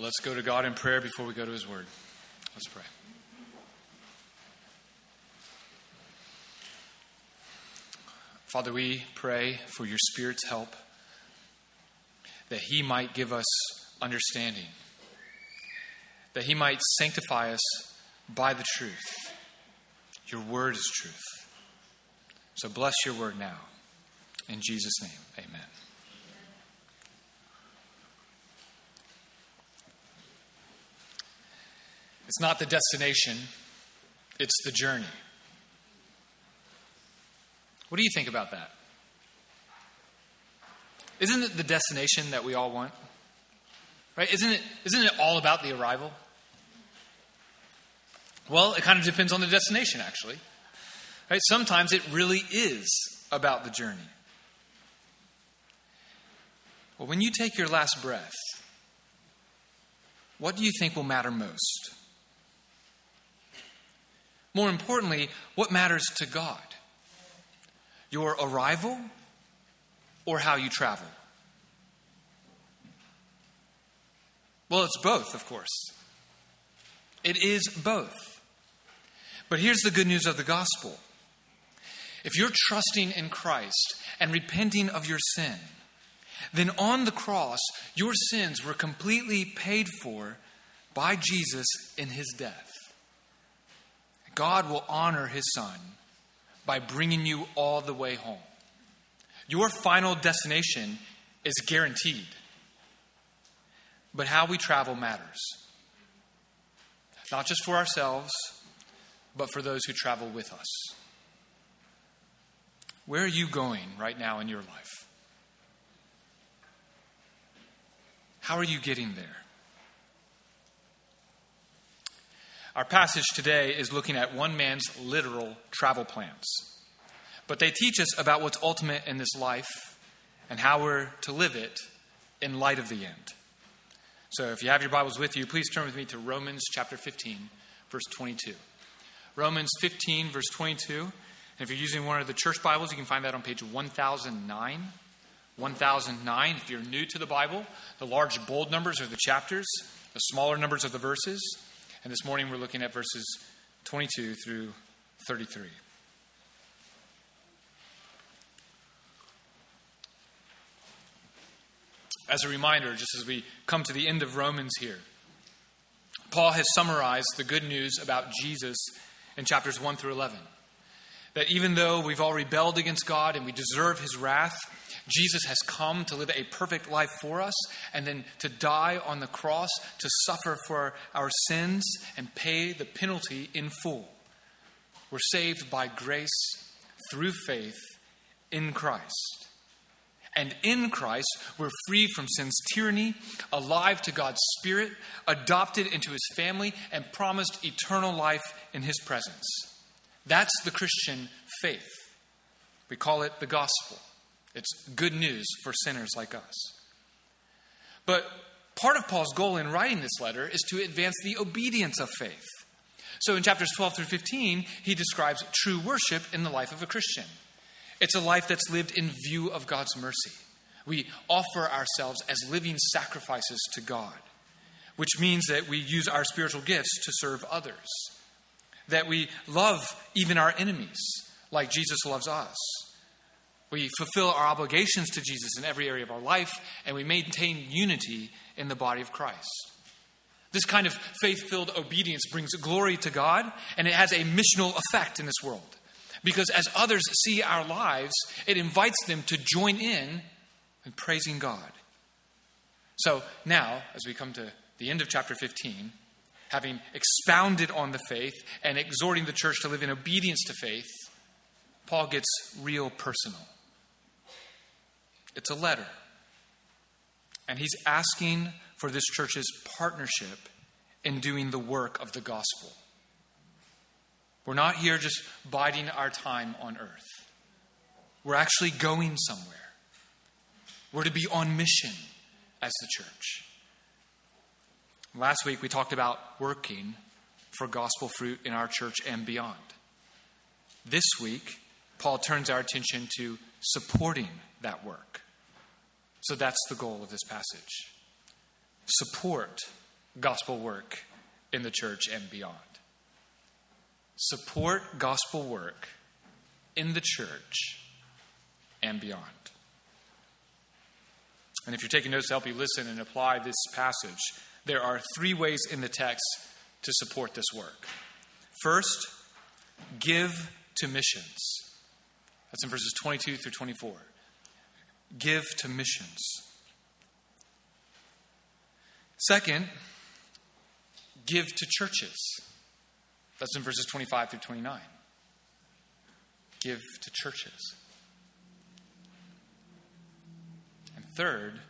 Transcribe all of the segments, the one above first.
Well, let's go to God in prayer before we go to His Word. Let's pray. Father, we pray for your Spirit's help that He might give us understanding, that He might sanctify us by the truth. Your Word is truth. So bless your Word now. In Jesus' name, amen. It's not the destination, it's the journey. What do you think about that? Isn't it the destination that we all want? Right? Isn't it, isn't it all about the arrival? Well, it kind of depends on the destination, actually. Right? Sometimes it really is about the journey. Well, when you take your last breath, what do you think will matter most? More importantly, what matters to God? Your arrival or how you travel? Well, it's both, of course. It is both. But here's the good news of the gospel if you're trusting in Christ and repenting of your sin, then on the cross, your sins were completely paid for by Jesus in his death. God will honor his son by bringing you all the way home. Your final destination is guaranteed. But how we travel matters. Not just for ourselves, but for those who travel with us. Where are you going right now in your life? How are you getting there? Our passage today is looking at one man's literal travel plans. But they teach us about what's ultimate in this life and how we're to live it in light of the end. So if you have your Bibles with you, please turn with me to Romans chapter 15, verse 22. Romans 15, verse 22. And if you're using one of the church Bibles, you can find that on page 1009. 1009. If you're new to the Bible, the large bold numbers are the chapters, the smaller numbers are the verses. And this morning we're looking at verses 22 through 33. As a reminder, just as we come to the end of Romans here, Paul has summarized the good news about Jesus in chapters 1 through 11. That even though we've all rebelled against God and we deserve his wrath, Jesus has come to live a perfect life for us and then to die on the cross to suffer for our sins and pay the penalty in full. We're saved by grace through faith in Christ. And in Christ, we're free from sin's tyranny, alive to God's Spirit, adopted into his family, and promised eternal life in his presence. That's the Christian faith. We call it the gospel. It's good news for sinners like us. But part of Paul's goal in writing this letter is to advance the obedience of faith. So in chapters 12 through 15, he describes true worship in the life of a Christian. It's a life that's lived in view of God's mercy. We offer ourselves as living sacrifices to God, which means that we use our spiritual gifts to serve others, that we love even our enemies like Jesus loves us we fulfill our obligations to Jesus in every area of our life, and we maintain unity in the body of Christ. This kind of faith filled obedience brings glory to God, and it has a missional effect in this world. Because as others see our lives, it invites them to join in in praising God. So now, as we come to the end of chapter 15, having expounded on the faith and exhorting the church to live in obedience to faith, Paul gets real personal. It's a letter. And he's asking for this church's partnership in doing the work of the gospel. We're not here just biding our time on earth. We're actually going somewhere. We're to be on mission as the church. Last week we talked about working for gospel fruit in our church and beyond. This week, Paul turns our attention to supporting that work. So that's the goal of this passage support gospel work in the church and beyond. Support gospel work in the church and beyond. And if you're taking notes to help you listen and apply this passage, there are three ways in the text to support this work. First, give to missions. That's in verses 22 through 24. Give to missions. Second, give to churches. That's in verses 25 through 29. Give to churches. And third,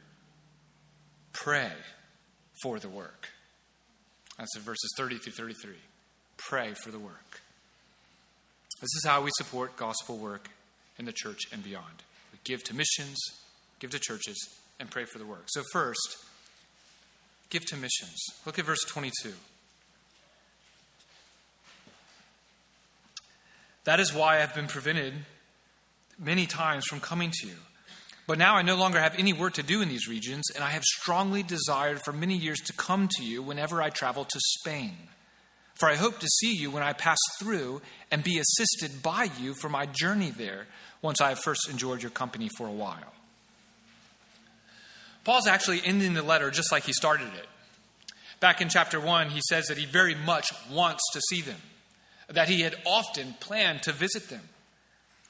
pray for the work. That's in verses 30 through 33. Pray for the work. This is how we support gospel work in the church and beyond. Give to missions, give to churches, and pray for the work. So, first, give to missions. Look at verse 22. That is why I've been prevented many times from coming to you. But now I no longer have any work to do in these regions, and I have strongly desired for many years to come to you whenever I travel to Spain. For I hope to see you when I pass through and be assisted by you for my journey there, once I have first enjoyed your company for a while. Paul's actually ending the letter just like he started it. Back in chapter 1, he says that he very much wants to see them, that he had often planned to visit them.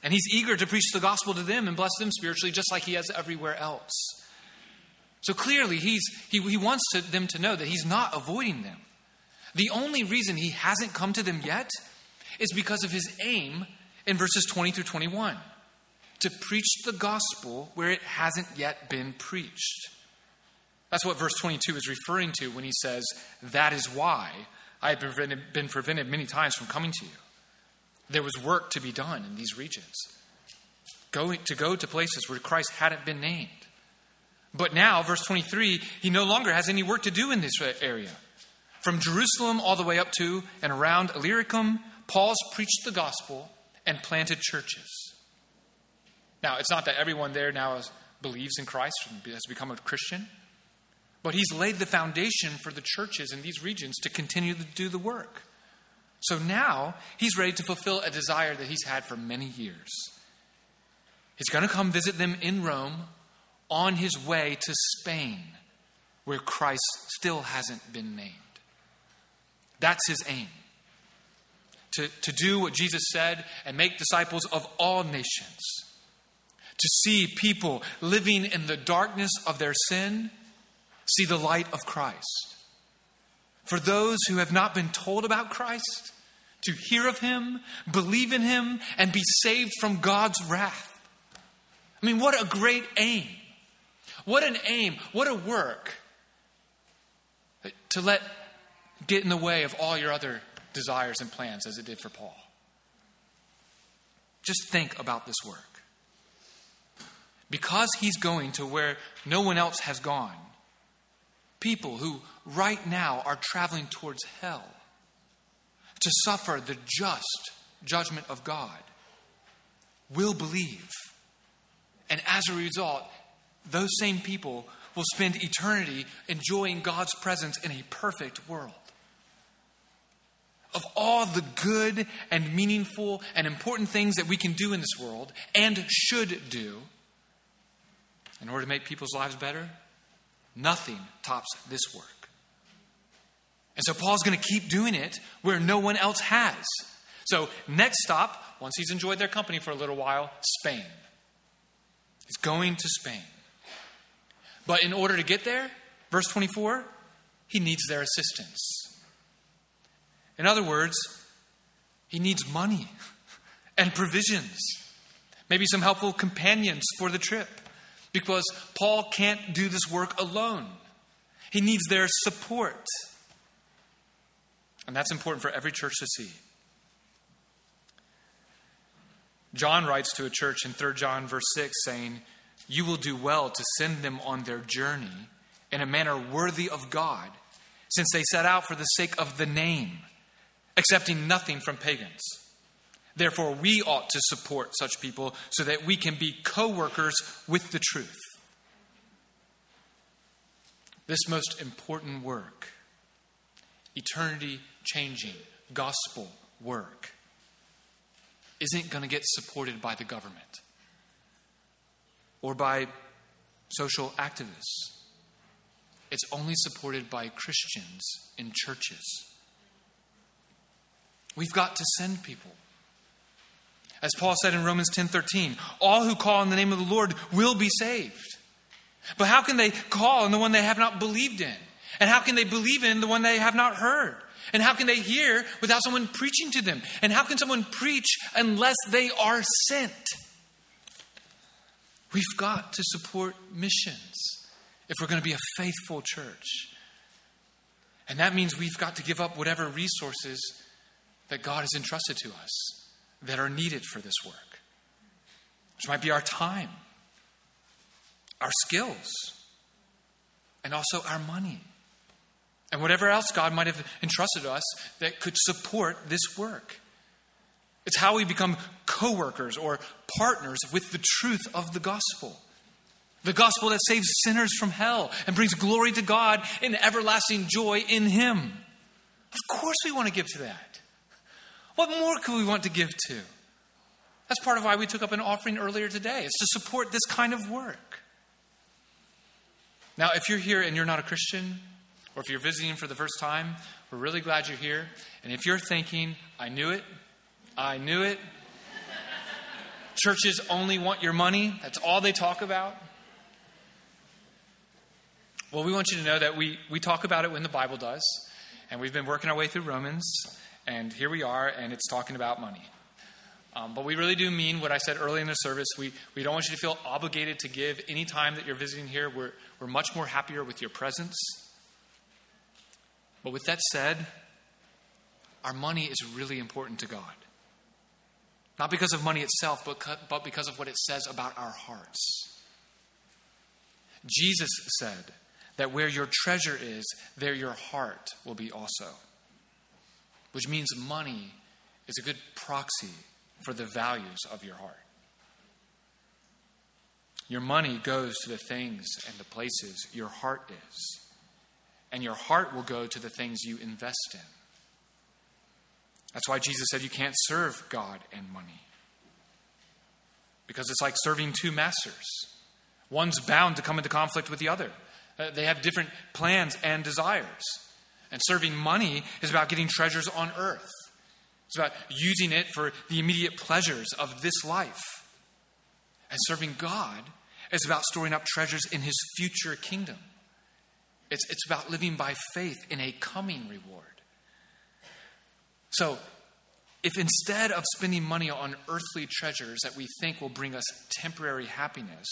And he's eager to preach the gospel to them and bless them spiritually, just like he has everywhere else. So clearly, he's, he, he wants to, them to know that he's not avoiding them. The only reason he hasn't come to them yet is because of his aim in verses 20 through 21 to preach the gospel where it hasn't yet been preached. That's what verse 22 is referring to when he says, That is why I have been prevented, many times from coming to you. There was work to be done in these regions, going, to go to places where Christ hadn't been named. But now, verse 23, he no longer has any work to do in this area. From Jerusalem all the way up to and around Illyricum, Paul's preached the gospel and planted churches. Now, it's not that everyone there now is, believes in Christ and has become a Christian, but he's laid the foundation for the churches in these regions to continue to do the work. So now he's ready to fulfill a desire that he's had for many years. He's going to come visit them in Rome on his way to Spain, where Christ still hasn't been named. That's his aim. To, to do what Jesus said and make disciples of all nations. To see people living in the darkness of their sin see the light of Christ. For those who have not been told about Christ, to hear of him, believe in him, and be saved from God's wrath. I mean, what a great aim. What an aim. What a work to let get in the way of all your other desires and plans as it did for Paul. Just think about this work. Because he's going to where no one else has gone, people who right now are traveling towards hell to suffer the just judgment of God will believe. And as a result, those same people will spend eternity enjoying God's presence in a perfect world. Of all the good and meaningful and important things that we can do in this world and should do in order to make people's lives better, Nothing tops this work. And so Paul's going to keep doing it where no one else has. So, next stop, once he's enjoyed their company for a little while, Spain. He's going to Spain. But in order to get there, verse 24, he needs their assistance. In other words, he needs money and provisions, maybe some helpful companions for the trip because Paul can't do this work alone. He needs their support. And that's important for every church to see. John writes to a church in 3 John, verse 6, saying, You will do well to send them on their journey in a manner worthy of God, since they set out for the sake of the name, accepting nothing from pagans. Therefore, we ought to support such people so that we can be co workers with the truth. This most important work eternity changing gospel work isn't going to get supported by the government or by social activists. It's only supported by Christians in churches. We've got to send people. As Paul said in Romans 10:13, all who call on the name of the Lord will be saved. But how can they call on the one they have not believed in? And how can they believe in the one they have not heard? And how can they hear without someone preaching to them? And how can someone preach unless they are sent? We've got to support missions if we're going to be a faithful church. And that means we've got to give up whatever resources that God has entrusted to us that are needed for this work, which might be our time, our skills, and also our money and whatever else God might have entrusted us that could support this work. It's how we become co workers or partners with the truth of the gospel. The gospel that saves sinners from hell and brings glory to God and everlasting joy in Him. Of course, we want to give to that. What more could we want to give to? That's part of why we took up an offering earlier today. It's to support this kind of work. Now, if you're here and you're not a Christian, or if you're visiting for the first time, we're really glad you're here. And if you're thinking, I knew it, I knew it, churches only want your money, that's all they talk about. Well, we want you to know that we, we talk about it when the Bible does. And we've been working our way through Romans, and here we are, and it's talking about money. Um, but we really do mean what I said early in the service. We, we don't want you to feel obligated to give any time that you're visiting here. We're, we're much more happier with your presence but with that said, our money is really important to God. Not because of money itself, but, but because of what it says about our hearts. Jesus said that where your treasure is, there your heart will be also. Which means money is a good proxy for the values of your heart. Your money goes to the things and the places your heart is and your heart will go to the things you invest in. That's why Jesus said you can't serve God and money. Because it's like serving two masters. One's bound to come into conflict with the other. Uh, they have different plans and desires. And serving money is about getting treasures on earth. It's about using it for the immediate pleasures of this life. And serving God is about storing up treasures in his future kingdom. It's, it's about living by faith in a coming reward. So, if instead of spending money on earthly treasures that we think will bring us temporary happiness,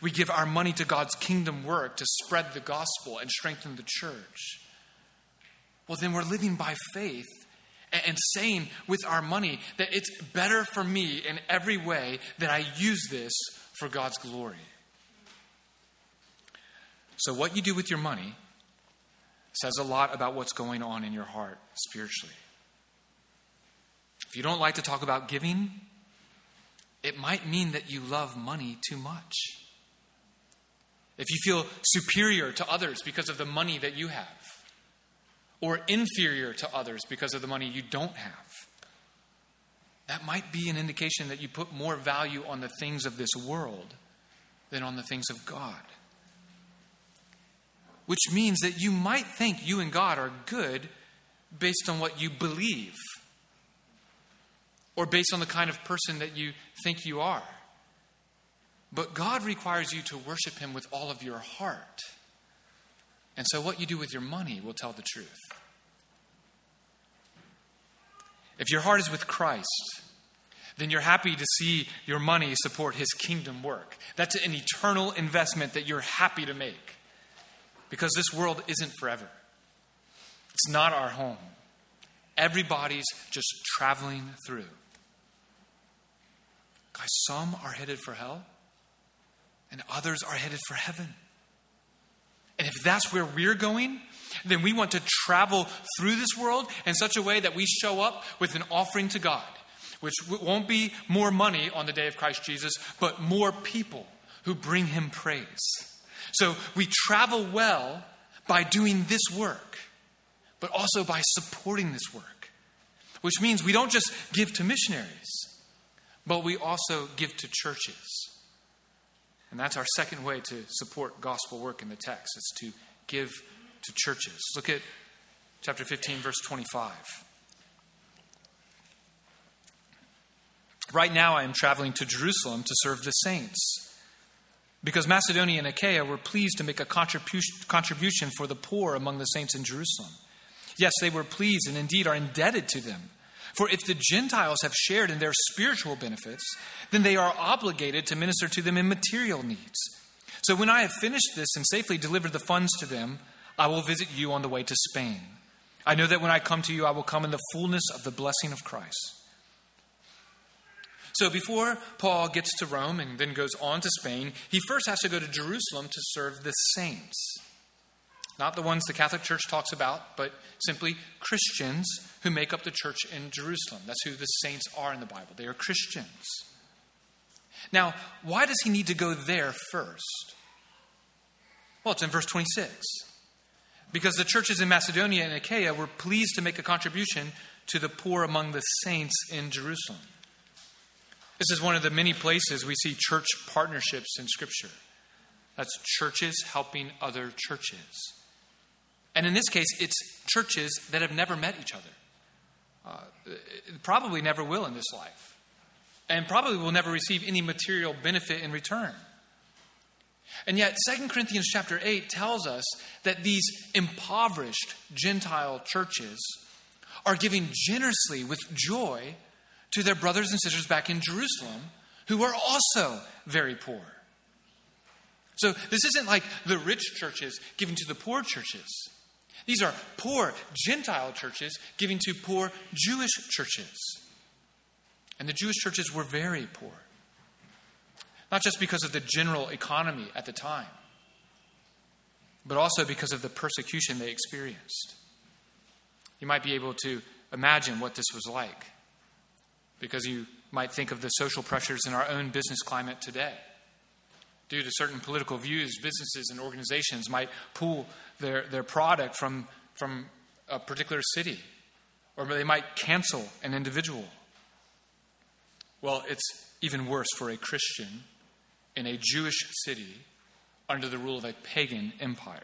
we give our money to God's kingdom work to spread the gospel and strengthen the church, well, then we're living by faith and saying with our money that it's better for me in every way that I use this for God's glory. So, what you do with your money says a lot about what's going on in your heart spiritually. If you don't like to talk about giving, it might mean that you love money too much. If you feel superior to others because of the money that you have, or inferior to others because of the money you don't have, that might be an indication that you put more value on the things of this world than on the things of God which means that you might think you and God are good based on what you believe or based on the kind of person that you think you are. But God requires you to worship Him with all of your heart. And so, what you do with your money will tell the truth. If your heart is with Christ, then you're happy to see your money support His kingdom work. That's an eternal investment that you're happy to make because this world isn't forever. It's not our home. Everybody's just traveling through. Guys, some are headed for hell, and others are headed for heaven. And if that's where we're going, then we want to travel through this world in such a way that we show up with an offering to God, which won't be more money on the day of Christ Jesus, but more people who bring him praise. So we travel well by doing this work, but also by supporting this work, which means we don't just give to missionaries, but we also give to churches. And that's our second way to support gospel work in the text, is to give to churches. Look at chapter 15, verse 25. Right now, I am traveling to Jerusalem to serve the saints. Because Macedonia and Achaia were pleased to make a contribution for the poor among the saints in Jerusalem. Yes, they were pleased and indeed are indebted to them. For if the Gentiles have shared in their spiritual benefits, then they are obligated to minister to them in material needs. So when I have finished this and safely delivered the funds to them, I will visit you on the way to Spain. I know that when I come to you, I will come in the fullness of the blessing of Christ. So before Paul gets to Rome and then goes on to Spain, he first has to go to Jerusalem to serve the saints. Not the ones the Catholic Church talks about, but simply Christians who make up the church in Jerusalem. That's who the saints are in the Bible. They are Christians. Now, why does he need to go there first? Well, it's in verse 26. Because the churches in Macedonia and Achaia were pleased to make a contribution to the poor among the saints in Jerusalem. This is one of the many places we see church partnerships in Scripture. That's churches helping other churches. And in this case, it's churches that have never met each other. Uh, probably never will in this life. And probably will never receive any material benefit in return. And yet, 2 Corinthians chapter 8 tells us that these impoverished Gentile churches are giving generously with joy to their brothers and sisters back in Jerusalem who are also very poor. So this isn't like the rich churches giving to the poor churches. These are poor Gentile churches giving to poor Jewish churches. And the Jewish churches were very poor. Not just because of the general economy at the time, but also because of the persecution they experienced. You might be able to imagine what this was like because you might think of the social pressures in our own business climate today. Due to certain political views, businesses and organizations might pull their, their product from, from a particular city, or they might cancel an individual. Well, it's even worse for a Christian in a Jewish city under the rule of a pagan empire.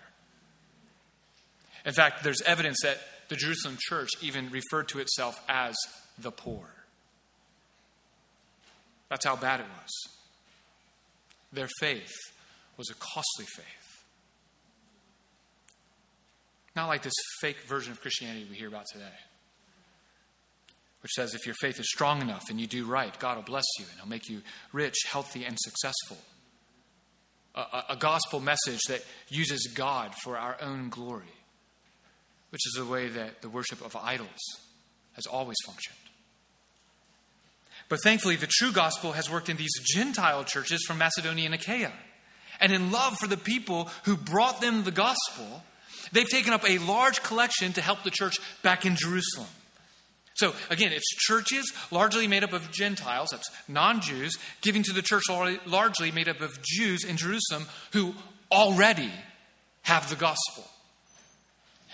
In fact, there's evidence that the Jerusalem church even referred to itself as the poor. That's how bad it was. Their faith was a costly faith. Not like this fake version of Christianity we hear about today, which says if your faith is strong enough and you do right, God will bless you and He'll make you rich, healthy, and successful. A, a, a gospel message that uses God for our own glory, which is the way that the worship of idols has always functioned. But thankfully, the true gospel has worked in these Gentile churches from Macedonia and Achaia. And in love for the people who brought them the gospel, they've taken up a large collection to help the church back in Jerusalem. So, again, it's churches largely made up of Gentiles, that's non Jews, giving to the church largely made up of Jews in Jerusalem who already have the gospel.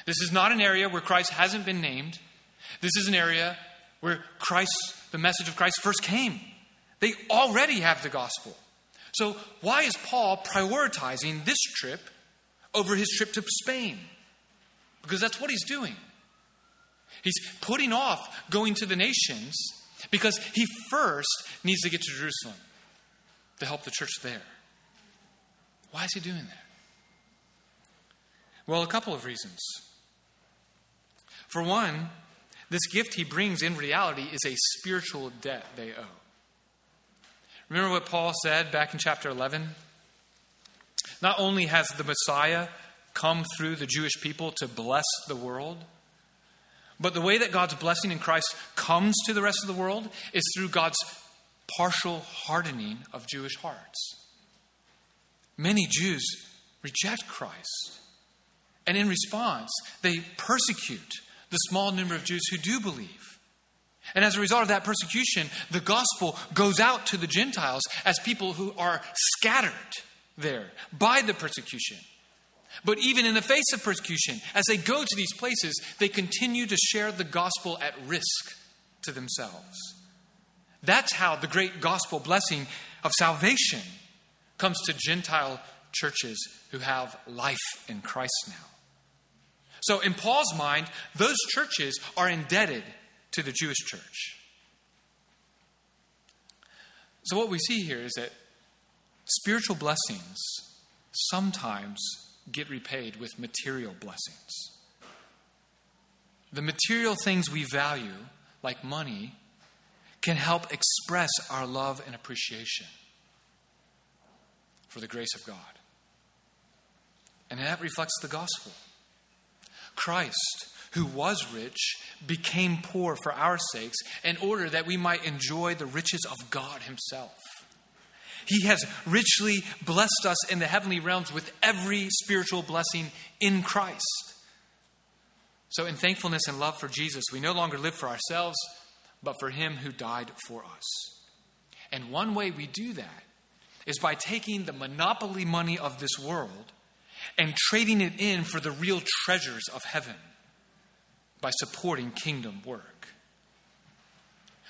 This is not an area where Christ hasn't been named. This is an area where Christ the message of Christ first came. They already have the gospel. So, why is Paul prioritizing this trip over his trip to Spain? Because that's what he's doing. He's putting off going to the nations because he first needs to get to Jerusalem to help the church there. Why is he doing that? Well, a couple of reasons. For one, this gift he brings in reality is a spiritual debt they owe. Remember what Paul said back in chapter 11? Not only has the Messiah come through the Jewish people to bless the world, but the way that God's blessing in Christ comes to the rest of the world is through God's partial hardening of Jewish hearts. Many Jews reject Christ, and in response, they persecute the small number of Jews who do believe. And as a result of that persecution, the gospel goes out to the Gentiles as people who are scattered there by the persecution. But even in the face of persecution, as they go to these places, they continue to share the gospel at risk to themselves. That's how the great gospel blessing of salvation comes to Gentile churches who have life in Christ now. So, in Paul's mind, those churches are indebted to the Jewish church. So, what we see here is that spiritual blessings sometimes get repaid with material blessings. The material things we value, like money, can help express our love and appreciation for the grace of God. And that reflects the gospel. Christ, who was rich, became poor for our sakes in order that we might enjoy the riches of God Himself. He has richly blessed us in the heavenly realms with every spiritual blessing in Christ. So, in thankfulness and love for Jesus, we no longer live for ourselves, but for Him who died for us. And one way we do that is by taking the monopoly money of this world and trading it in for the real treasures of heaven by supporting kingdom work.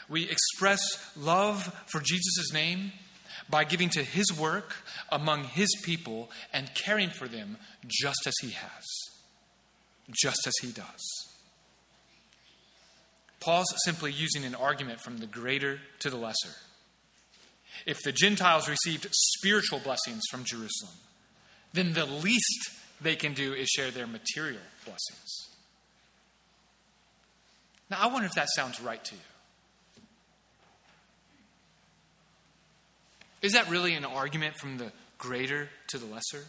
We express love for Jesus' name by giving to his work among his people and caring for them just as he has, just as he does. Paul's simply using an argument from the greater to the lesser. If the Gentiles received spiritual blessings from Jerusalem, then the least they can do is share their material blessings. Now, I wonder if that sounds right to you. Is that really an argument from the greater to the lesser?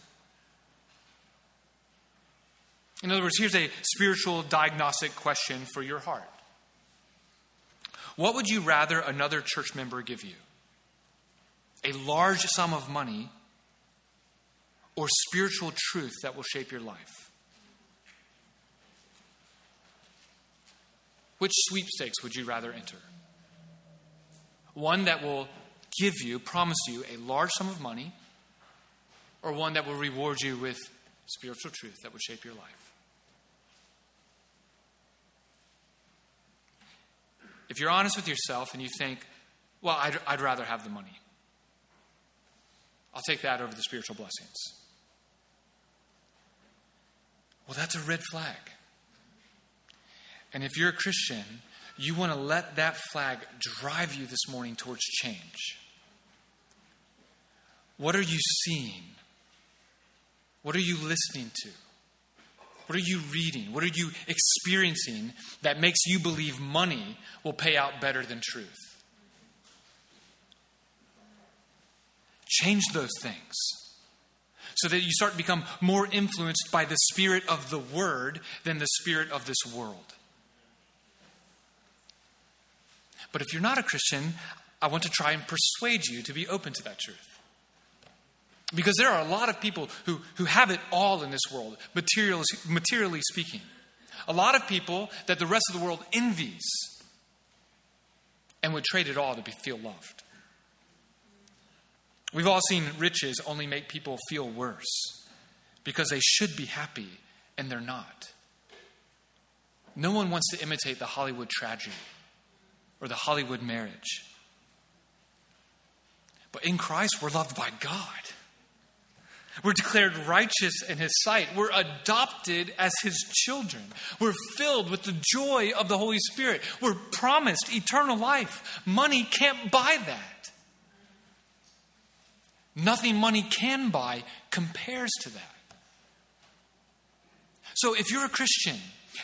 In other words, here's a spiritual diagnostic question for your heart. What would you rather another church member give you? A large sum of money or spiritual truth that will shape your life? Which sweepstakes would you rather enter? One that will give you, promise you, a large sum of money, or one that will reward you with spiritual truth that will shape your life? If you're honest with yourself and you think, well, I'd, I'd rather have the money, I'll take that over the spiritual blessings. Well, that's a red flag. And if you're a Christian, you want to let that flag drive you this morning towards change. What are you seeing? What are you listening to? What are you reading? What are you experiencing that makes you believe money will pay out better than truth? Change those things so that you start to become more influenced by the spirit of the word than the spirit of this world. But if you're not a Christian, I want to try and persuade you to be open to that truth. Because there are a lot of people who, who have it all in this world, materially, materially speaking. A lot of people that the rest of the world envies and would trade it all to be, feel loved. We've all seen riches only make people feel worse because they should be happy and they're not. No one wants to imitate the Hollywood tragedy or the Hollywood marriage. But in Christ, we're loved by God. We're declared righteous in His sight. We're adopted as His children. We're filled with the joy of the Holy Spirit. We're promised eternal life. Money can't buy that. Nothing money can buy compares to that. So if you're a Christian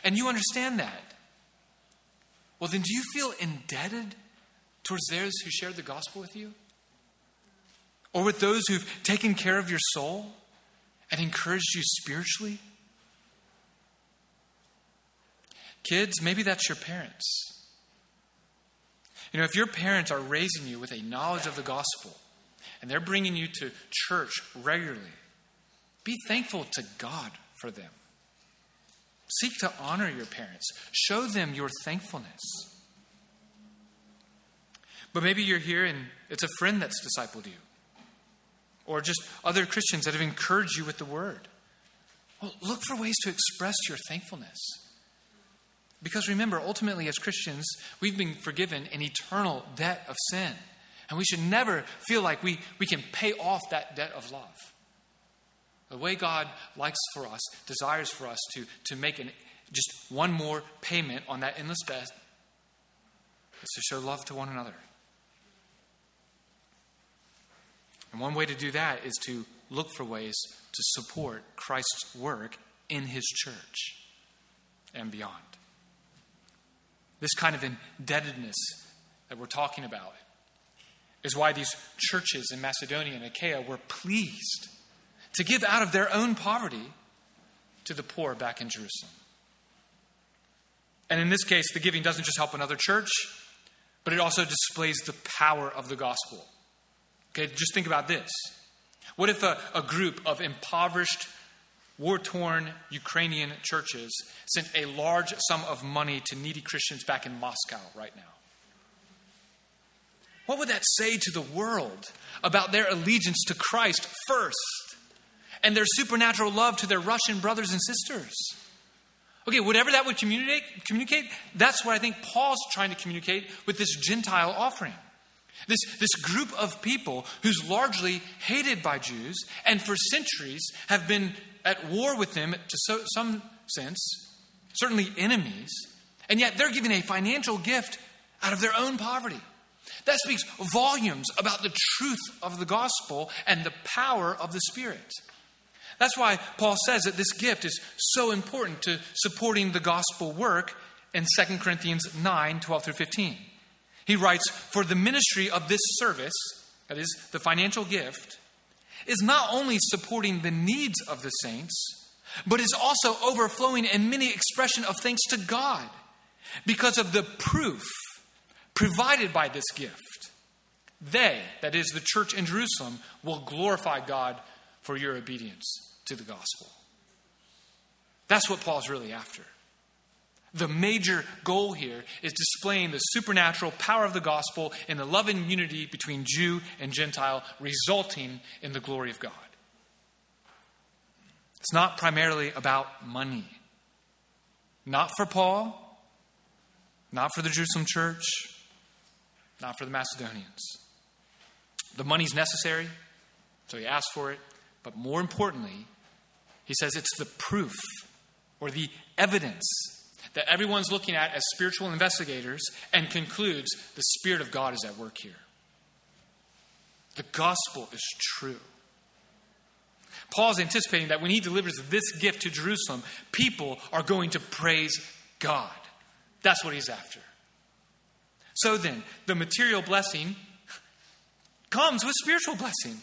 and you understand that, well, then do you feel indebted towards those who shared the gospel with you? Or with those who've taken care of your soul and encouraged you spiritually? Kids, maybe that's your parents. You know, if your parents are raising you with a knowledge of the gospel and they're bringing you to church regularly, be thankful to God for them. Seek to honor your parents, show them your thankfulness. But maybe you're here and it's a friend that's discipled you or just other Christians that have encouraged you with the word. Well, look for ways to express your thankfulness. Because remember, ultimately, as Christians, we've been forgiven an eternal debt of sin. And we should never feel like we, we can pay off that debt of love. The way God likes for us, desires for us to, to make an, just one more payment on that endless debt is to show love to one another. And one way to do that is to look for ways to support Christ's work in his church and beyond. This kind of indebtedness that we're talking about is why these churches in Macedonia and Achaia were pleased to give out of their own poverty to the poor back in Jerusalem. And in this case, the giving doesn't just help another church, but it also displays the power of the gospel. Okay, just think about this. What if a, a group of impoverished, war torn Ukrainian churches sent a large sum of money to needy Christians back in Moscow right now? What would that say to the world about their allegiance to Christ first and their supernatural love to their Russian brothers and sisters? Okay, whatever that would communicate, communicate, that's what I think Paul's trying to communicate with this Gentile offering. This, this group of people who's largely hated by Jews and for centuries have been at war with them to so, some sense, certainly enemies, and yet they're giving a financial gift out of their own poverty. That speaks volumes about the truth of the gospel and the power of the Spirit. That's why Paul says that this gift is so important to supporting the gospel work in 2 Corinthians 9 12 through 15. He writes, For the ministry of this service, that is, the financial gift, is not only supporting the needs of the saints, but is also overflowing in many expression of thanks to God because of the proof provided by this gift. They, that is the church in Jerusalem, will glorify God for your obedience to the gospel. That's what Paul's really after. The major goal here is displaying the supernatural power of the gospel in the love and unity between Jew and Gentile, resulting in the glory of God. It's not primarily about money. Not for Paul, not for the Jerusalem church, not for the Macedonians. The money's necessary, so he asks for it, but more importantly, he says it's the proof or the evidence that everyone's looking at as spiritual investigators and concludes the Spirit of God is at work here. The gospel is true. Paul's anticipating that when he delivers this gift to Jerusalem, people are going to praise God. That's what he's after. So then, the material blessing comes with spiritual blessing.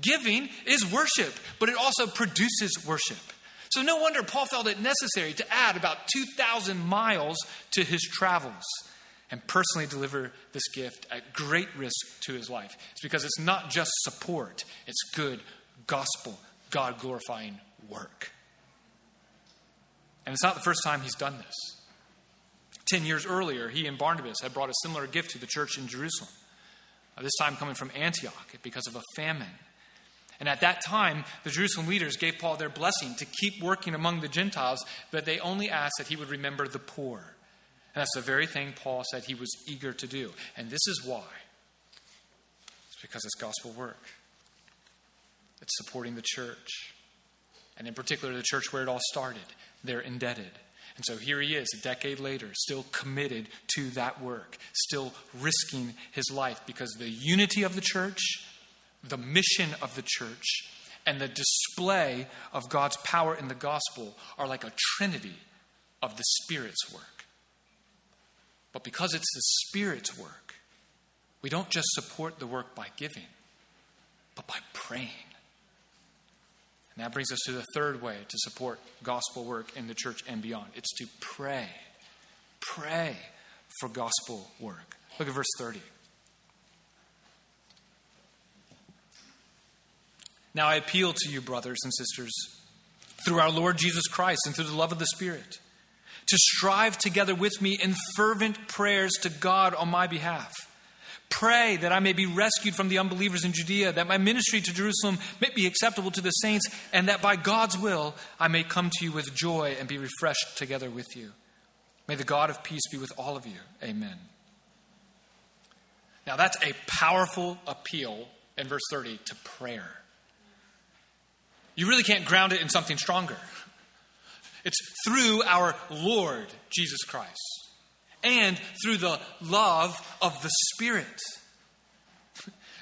Giving is worship, but it also produces worship. So, no wonder Paul felt it necessary to add about 2,000 miles to his travels and personally deliver this gift at great risk to his life. It's because it's not just support, it's good, gospel, God glorifying work. And it's not the first time he's done this. Ten years earlier, he and Barnabas had brought a similar gift to the church in Jerusalem, uh, this time coming from Antioch because of a famine. And at that time, the Jerusalem leaders gave Paul their blessing to keep working among the Gentiles, but they only asked that he would remember the poor. And that's the very thing Paul said he was eager to do. And this is why it's because it's gospel work, it's supporting the church. And in particular, the church where it all started. They're indebted. And so here he is, a decade later, still committed to that work, still risking his life because the unity of the church the mission of the church and the display of God's power in the gospel are like a trinity of the Spirit's work. But because it's the Spirit's work, we don't just support the work by giving, but by praying. And that brings us to the third way to support gospel work in the church and beyond it's to pray. Pray for gospel work. Look at verse 30. Now I appeal to you, brothers and sisters, through our Lord Jesus Christ and through the love of the Spirit, to strive together with me in fervent prayers to God on my behalf, Pray that I may be rescued from the unbelievers in Judea, that my ministry to Jerusalem may be acceptable to the saints, and that by God's will I may come to you with joy and be refreshed together with you. May the God of peace be with all of you. Amen. Now, that's a powerful appeal in verse 30 to prayer. You really can't ground it in something stronger. It's through our Lord Jesus Christ and through the love of the Spirit.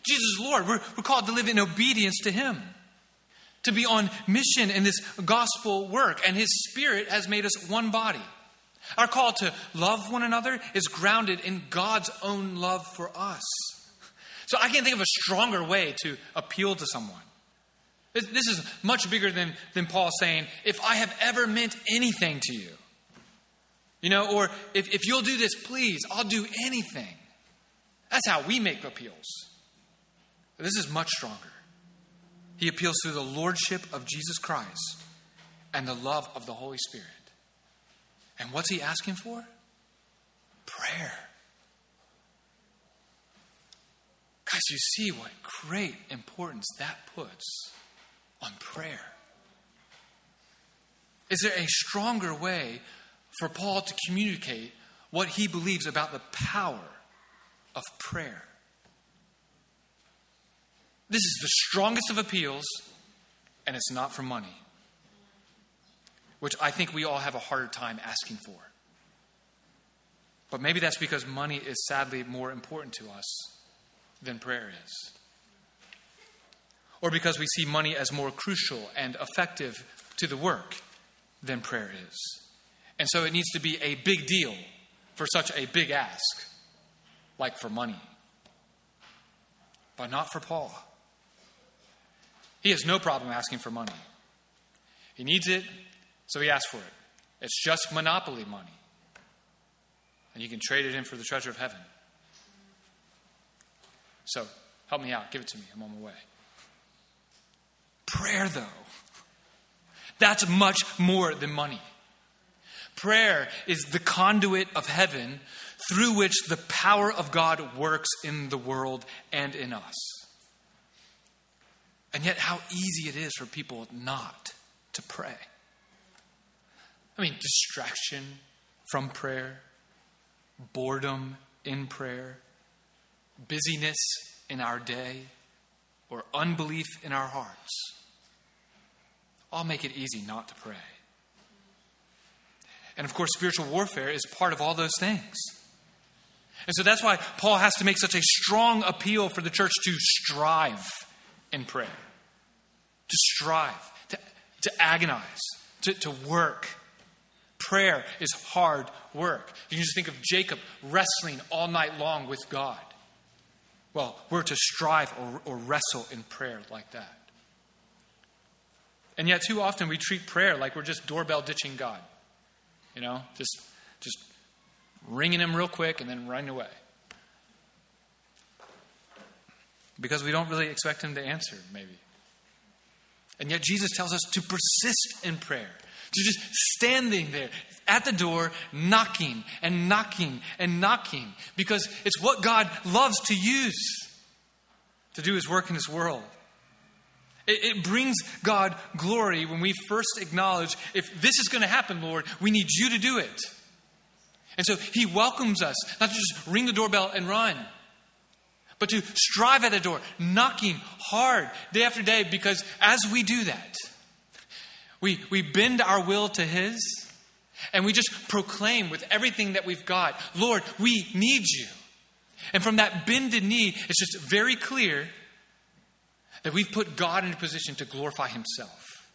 Jesus Lord. We're, we're called to live in obedience to Him, to be on mission in this gospel work, and His Spirit has made us one body. Our call to love one another is grounded in God's own love for us. So I can't think of a stronger way to appeal to someone. This is much bigger than, than Paul saying, if I have ever meant anything to you, you know, or if, if you'll do this, please, I'll do anything. That's how we make appeals. This is much stronger. He appeals through the lordship of Jesus Christ and the love of the Holy Spirit. And what's he asking for? Prayer. Guys, you see what great importance that puts on prayer. Is there a stronger way for Paul to communicate what he believes about the power of prayer? This is the strongest of appeals, and it's not for money, which I think we all have a harder time asking for. But maybe that's because money is sadly more important to us than prayer is or because we see money as more crucial and effective to the work than prayer is. And so it needs to be a big deal for such a big ask, like for money. But not for Paul. He has no problem asking for money. He needs it, so he asks for it. It's just monopoly money. And you can trade it in for the treasure of heaven. So help me out. Give it to me. I'm on my way. Prayer, though, that's much more than money. Prayer is the conduit of heaven through which the power of God works in the world and in us. And yet, how easy it is for people not to pray. I mean, distraction from prayer, boredom in prayer, busyness in our day, or unbelief in our hearts all make it easy not to pray. And of course, spiritual warfare is part of all those things. And so that's why Paul has to make such a strong appeal for the church to strive in prayer, to strive, to, to agonize, to, to work. Prayer is hard work. You can just think of Jacob wrestling all night long with God. Well, we're to strive or, or wrestle in prayer like that. And yet, too often we treat prayer like we're just doorbell ditching God. You know, just, just ringing him real quick and then running away. Because we don't really expect him to answer, maybe. And yet, Jesus tells us to persist in prayer, to just standing there at the door, knocking and knocking and knocking, because it's what God loves to use to do his work in this world. It, it brings God glory when we first acknowledge if this is going to happen, Lord, we need you to do it. And so he welcomes us, not to just ring the doorbell and run, but to strive at the door, knocking hard day after day, because as we do that, we, we bend our will to his, and we just proclaim with everything that we've got, Lord, we need you. And from that bended knee, it's just very clear that we've put God in a position to glorify Himself.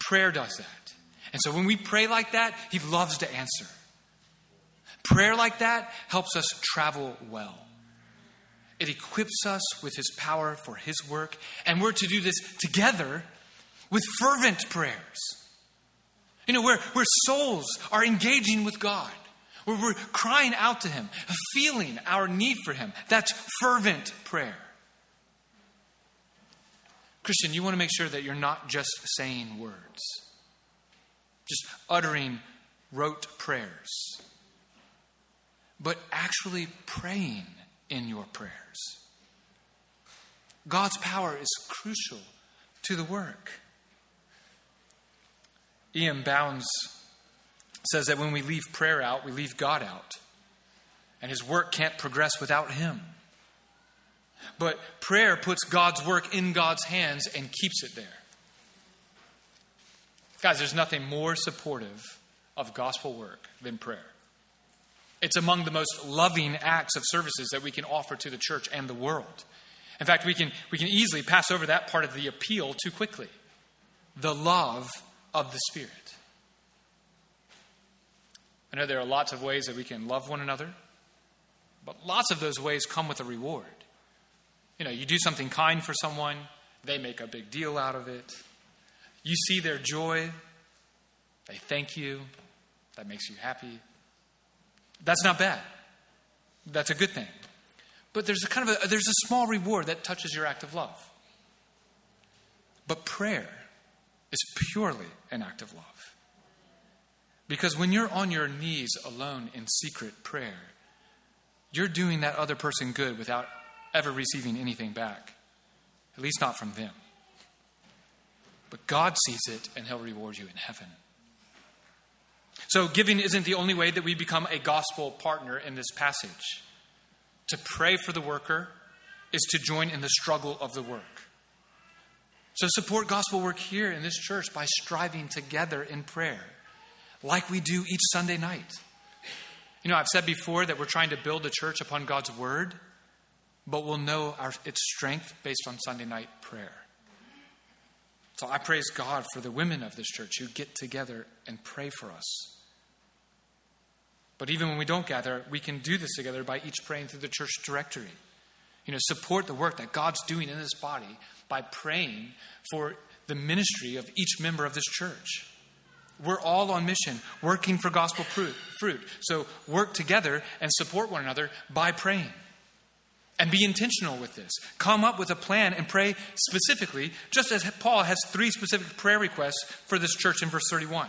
Prayer does that. And so when we pray like that, He loves to answer. Prayer like that helps us travel well. It equips us with His power for His work, and we're to do this together with fervent prayers. You know, where, where souls are engaging with God, where we're crying out to Him, feeling our need for Him. That's fervent prayer. Christian, you want to make sure that you're not just saying words, just uttering rote prayers, but actually praying in your prayers. God's power is crucial to the work. Ian Bounds says that when we leave prayer out, we leave God out. And his work can't progress without him. But prayer puts God's work in God's hands and keeps it there. Guys, there's nothing more supportive of gospel work than prayer. It's among the most loving acts of services that we can offer to the church and the world. In fact, we can, we can easily pass over that part of the appeal too quickly the love of the Spirit. I know there are lots of ways that we can love one another, but lots of those ways come with a reward. You know, you do something kind for someone, they make a big deal out of it. You see their joy, they thank you, that makes you happy. That's not bad. That's a good thing. But there's a kind of a, there's a small reward that touches your act of love. But prayer is purely an act of love. Because when you're on your knees alone in secret prayer, you're doing that other person good without ever receiving anything back, at least not from them. But God sees it and He'll reward you in heaven. So, giving isn't the only way that we become a gospel partner in this passage. To pray for the worker is to join in the struggle of the work. So, support gospel work here in this church by striving together in prayer, like we do each Sunday night. You know, I've said before that we're trying to build a church upon God's word, but we'll know our, its strength based on Sunday night prayer. So I praise God for the women of this church who get together and pray for us. But even when we don't gather, we can do this together by each praying through the church directory. You know, support the work that God's doing in this body by praying for the ministry of each member of this church. We're all on mission, working for gospel fruit. So work together and support one another by praying. And be intentional with this. Come up with a plan and pray specifically, just as Paul has three specific prayer requests for this church in verse 31.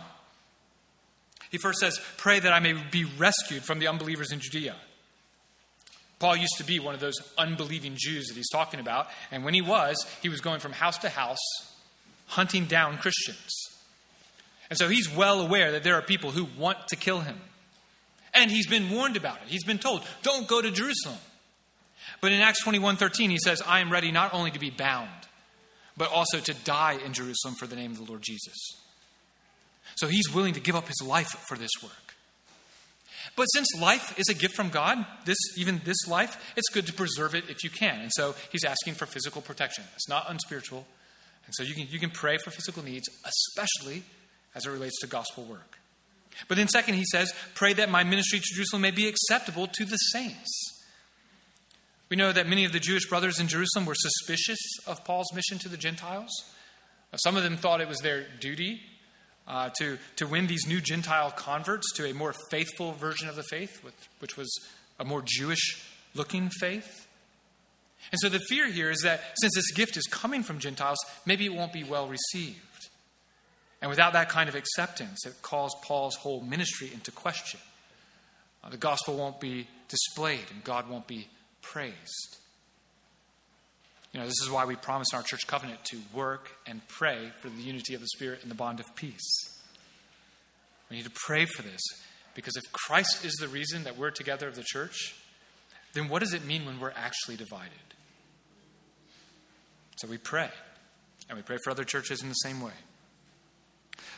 He first says, Pray that I may be rescued from the unbelievers in Judea. Paul used to be one of those unbelieving Jews that he's talking about. And when he was, he was going from house to house hunting down Christians. And so he's well aware that there are people who want to kill him. And he's been warned about it. He's been told, don't go to Jerusalem. But in Acts 21:13 he says, "I am ready not only to be bound, but also to die in Jerusalem for the name of the Lord Jesus." So he's willing to give up his life for this work. But since life is a gift from God, this even this life, it's good to preserve it if you can. And so he's asking for physical protection. It's not unspiritual. And so you can you can pray for physical needs, especially as it relates to gospel work. But then second he says, "Pray that my ministry to Jerusalem may be acceptable to the saints." We know that many of the Jewish brothers in Jerusalem were suspicious of Paul's mission to the Gentiles. Some of them thought it was their duty uh, to, to win these new Gentile converts to a more faithful version of the faith, which was a more Jewish looking faith. And so the fear here is that since this gift is coming from Gentiles, maybe it won't be well received. And without that kind of acceptance, it calls Paul's whole ministry into question. Uh, the gospel won't be displayed, and God won't be praised. You know, this is why we promise in our church covenant to work and pray for the unity of the Spirit and the bond of peace. We need to pray for this because if Christ is the reason that we're together of the church, then what does it mean when we're actually divided? So we pray, and we pray for other churches in the same way.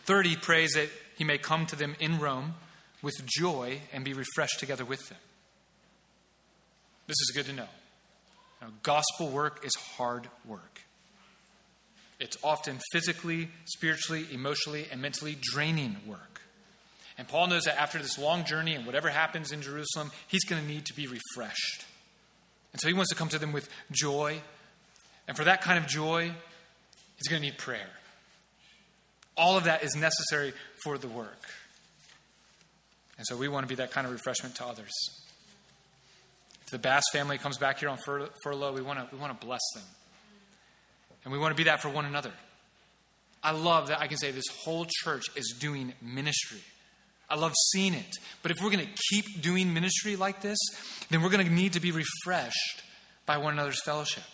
Third, he prays that he may come to them in Rome with joy and be refreshed together with them. This is good to know. Now, gospel work is hard work. It's often physically, spiritually, emotionally, and mentally draining work. And Paul knows that after this long journey and whatever happens in Jerusalem, he's going to need to be refreshed. And so he wants to come to them with joy. And for that kind of joy, he's going to need prayer. All of that is necessary for the work. And so we want to be that kind of refreshment to others. If the Bass family comes back here on fur- furlough, we want to we want to bless them. And we want to be that for one another. I love that I can say this whole church is doing ministry I love seeing it. But if we're going to keep doing ministry like this, then we're going to need to be refreshed by one another's fellowship.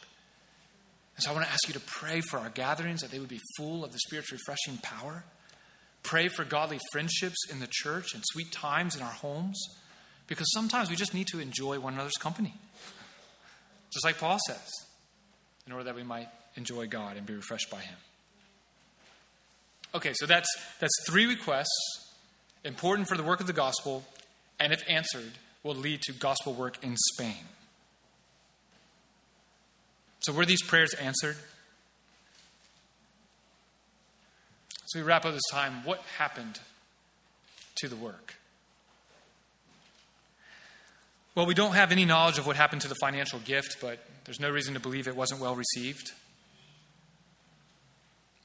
And so I want to ask you to pray for our gatherings that they would be full of the Spirit's refreshing power. Pray for godly friendships in the church and sweet times in our homes. Because sometimes we just need to enjoy one another's company. Just like Paul says, in order that we might enjoy God and be refreshed by Him. Okay, so that's, that's three requests important for the work of the gospel, and if answered, will lead to gospel work in Spain. So, were these prayers answered? So, we wrap up this time. What happened to the work? Well, we don't have any knowledge of what happened to the financial gift, but there's no reason to believe it wasn't well received.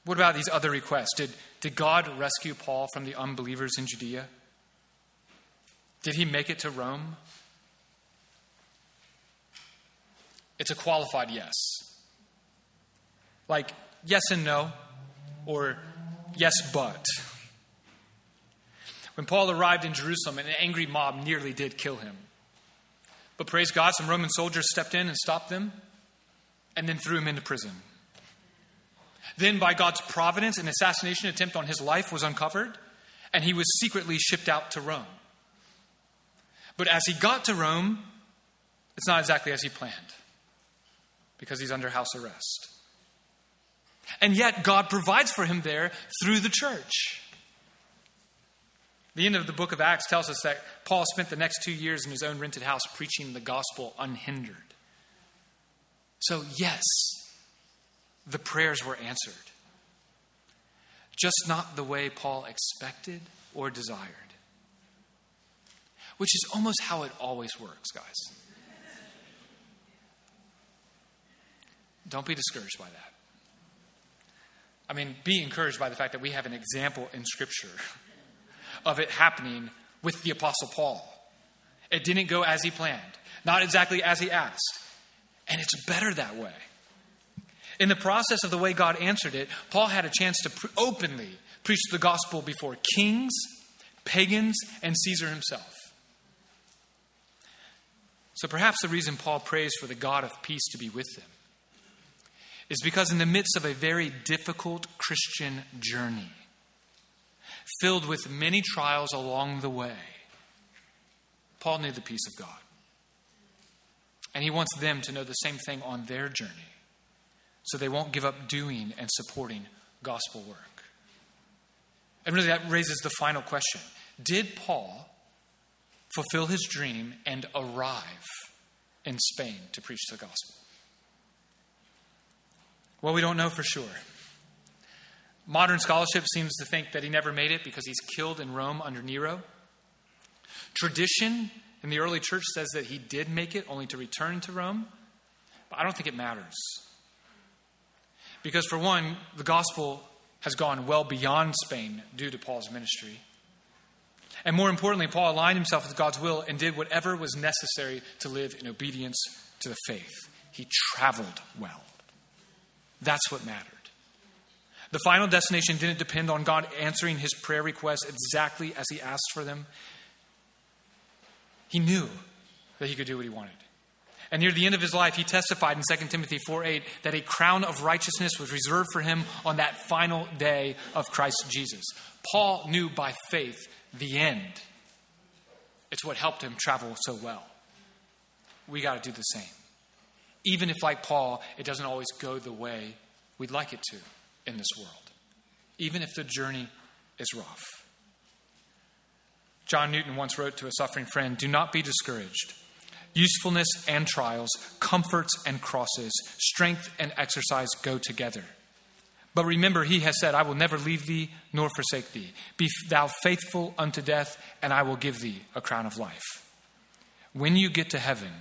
What about these other requests? Did, did God rescue Paul from the unbelievers in Judea? Did he make it to Rome? It's a qualified yes. Like, yes and no, or yes, but. When Paul arrived in Jerusalem, an angry mob nearly did kill him. But praise God, some Roman soldiers stepped in and stopped them and then threw him into prison. Then, by God's providence, an assassination attempt on his life was uncovered, and he was secretly shipped out to Rome. But as he got to Rome, it's not exactly as he planned, because he's under house arrest. And yet, God provides for him there through the church. The end of the book of Acts tells us that Paul spent the next two years in his own rented house preaching the gospel unhindered. So, yes, the prayers were answered. Just not the way Paul expected or desired. Which is almost how it always works, guys. Don't be discouraged by that. I mean, be encouraged by the fact that we have an example in Scripture of it happening with the Apostle Paul. It didn't go as he planned, not exactly as he asked. And it's better that way. In the process of the way God answered it, Paul had a chance to pre- openly preach the gospel before kings, pagans, and Caesar himself. So perhaps the reason Paul prays for the God of peace to be with them is because in the midst of a very difficult Christian journey, filled with many trials along the way, Paul knew the peace of God. And he wants them to know the same thing on their journey so they won't give up doing and supporting gospel work. And really, that raises the final question Did Paul fulfill his dream and arrive in Spain to preach the gospel? Well, we don't know for sure. Modern scholarship seems to think that he never made it because he's killed in Rome under Nero. Tradition in the early church says that he did make it, only to return to Rome. But I don't think it matters. Because, for one, the gospel has gone well beyond Spain due to Paul's ministry. And more importantly, Paul aligned himself with God's will and did whatever was necessary to live in obedience to the faith. He traveled well. That's what mattered. The final destination didn't depend on God answering his prayer requests exactly as he asked for them. He knew that he could do what he wanted. And near the end of his life, he testified in 2 Timothy 4 8 that a crown of righteousness was reserved for him on that final day of Christ Jesus. Paul knew by faith the end. It's what helped him travel so well. We got to do the same. Even if, like Paul, it doesn't always go the way we'd like it to in this world, even if the journey is rough. John Newton once wrote to a suffering friend Do not be discouraged usefulness and trials, comforts and crosses, strength and exercise go together. But remember, he has said, I will never leave thee nor forsake thee. Be thou faithful unto death, and I will give thee a crown of life. When you get to heaven,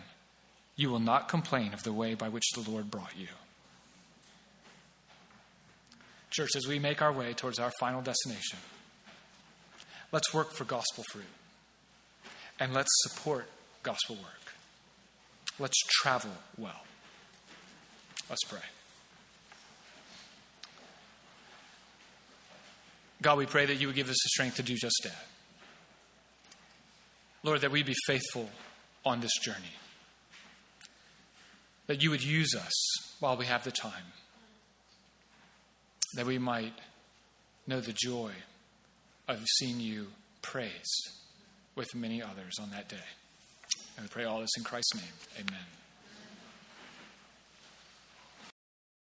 you will not complain of the way by which the Lord brought you. Church, as we make our way towards our final destination, let's work for gospel fruit and let's support gospel work. Let's travel well. Let's pray. God, we pray that you would give us the strength to do just that. Lord, that we be faithful on this journey. That you would use us while we have the time. That we might know the joy of seeing you praised with many others on that day. And we pray all this in Christ's name. Amen.